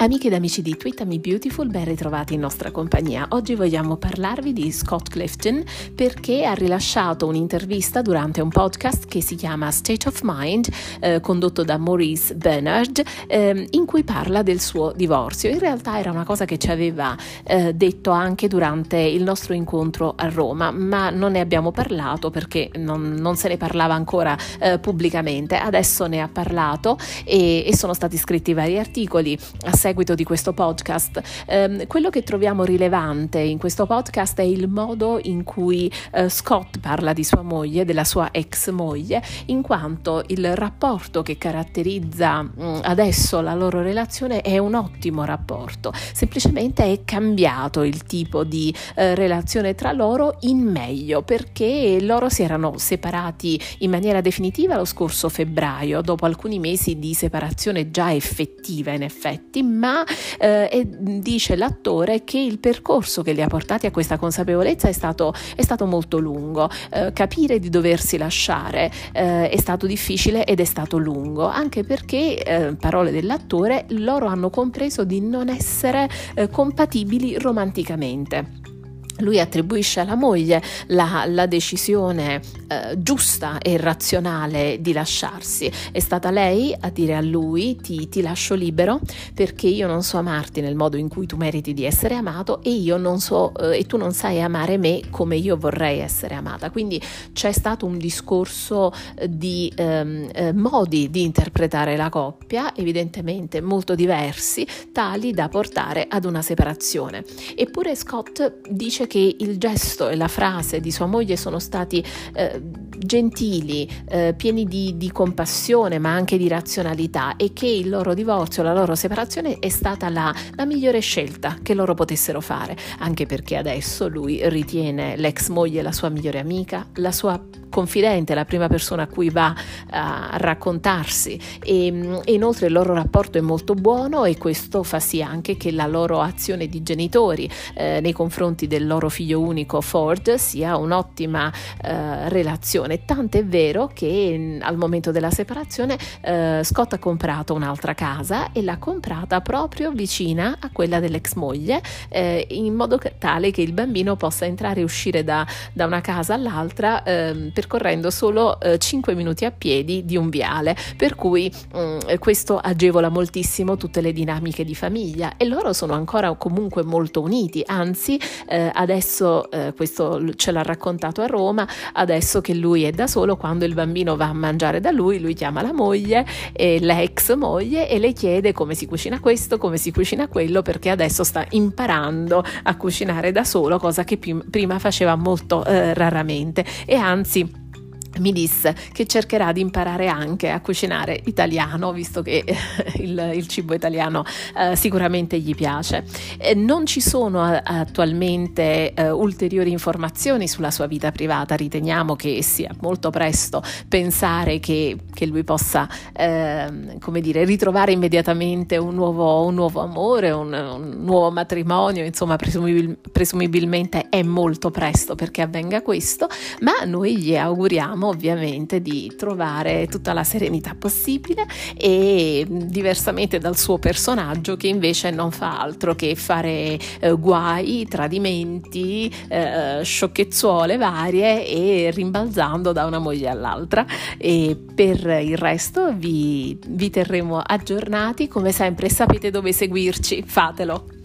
Amiche ed amici di Twitter Beautiful, ben ritrovati in nostra compagnia. Oggi vogliamo parlarvi di Scott Clifton perché ha rilasciato un'intervista durante un podcast che si chiama State of Mind, eh, condotto da Maurice Bernard, eh, in cui parla del suo divorzio. In realtà era una cosa che ci aveva eh, detto anche durante il nostro incontro a Roma, ma non ne abbiamo parlato perché non, non se ne parlava ancora eh, pubblicamente. Adesso ne ha parlato e, e sono stati scritti vari articoli a seguito di questo podcast. Eh, quello che troviamo rilevante in questo podcast è il modo in cui eh, Scott parla di sua moglie, della sua ex moglie, in quanto il rapporto che caratterizza mh, mm, adesso la loro relazione è un ottimo rapporto, semplicemente è cambiato il tipo di eh, relazione tra loro in meglio perché loro si erano separati in maniera definitiva lo scorso febbraio, dopo alcuni mesi di separazione già effettiva in effetti, ma eh, dice l'attore che il percorso che li ha portati a questa consapevolezza è stato, è stato molto lungo. Eh, capire di doversi lasciare eh, è stato difficile ed è stato lungo, anche perché, eh, parole dell'attore, loro hanno compreso di non essere eh, compatibili romanticamente lui attribuisce alla moglie la, la decisione eh, giusta e razionale di lasciarsi. È stata lei a dire a lui ti, ti, lascio libero perché io non so amarti nel modo in cui tu meriti di essere amato e io non so eh, e tu non sai amare me come io vorrei essere amata. Quindi c'è stato un discorso di ehm, eh, modi di interpretare la coppia, evidentemente molto diversi, tali da portare ad una separazione. Eppure Scott dice che il gesto e la frase di sua moglie sono stati eh, gentili, eh, pieni di, di, compassione ma anche di razionalità e che il loro divorzio, la loro separazione è stata la, la migliore scelta che loro potessero fare, anche perché adesso lui ritiene l'ex moglie la sua migliore amica, la sua confidente, la prima persona a cui va a raccontarsi. E, e, inoltre il loro rapporto è molto buono e questo fa sì anche che la loro azione di genitori eh, nei confronti del loro figlio unico Ford sia un'ottima eh, relazione, tant'è vero che mm, al momento della separazione eh, Scott ha comprato un'altra casa e l'ha comprata proprio vicina a quella dell'ex moglie eh, in modo tale che il bambino possa entrare e uscire da, da una casa all'altra ehm, percorrendo solo eh, 5 minuti a piedi di un viale, per cui mh, mm, questo agevola moltissimo tutte le dinamiche di famiglia e loro sono ancora comunque molto uniti, anzi eh, adesso eh, questo ce l'ha raccontato a Roma, adesso che lui è da solo, quando il bambino va a mangiare da lui, lui chiama la moglie, e l'ex moglie e le chiede come si cucina questo, come si cucina quello, perché adesso sta imparando a cucinare da solo, cosa che prima faceva molto eh, raramente. E anzi mi disse che cercherà di imparare anche a cucinare italiano, visto che il, il cibo italiano eh, sicuramente gli piace. Eh, non ci sono a, attualmente eh, ulteriori informazioni sulla sua vita privata, riteniamo che sia molto presto pensare che, che lui possa, ehm, come dire, ritrovare immediatamente un nuovo, un nuovo amore, un, un, nuovo matrimonio, insomma presumibil, presumibilmente è molto presto perché avvenga questo, ma noi gli auguriamo ovviamente di trovare tutta la serenità possibile e diversamente dal suo personaggio che invece non fa altro che fare eh, guai, tradimenti, eh, sciocchezzuole varie e rimbalzando da una moglie all'altra. E per il resto vi, vi terremo aggiornati. Come sempre sapete dove seguirci fatelo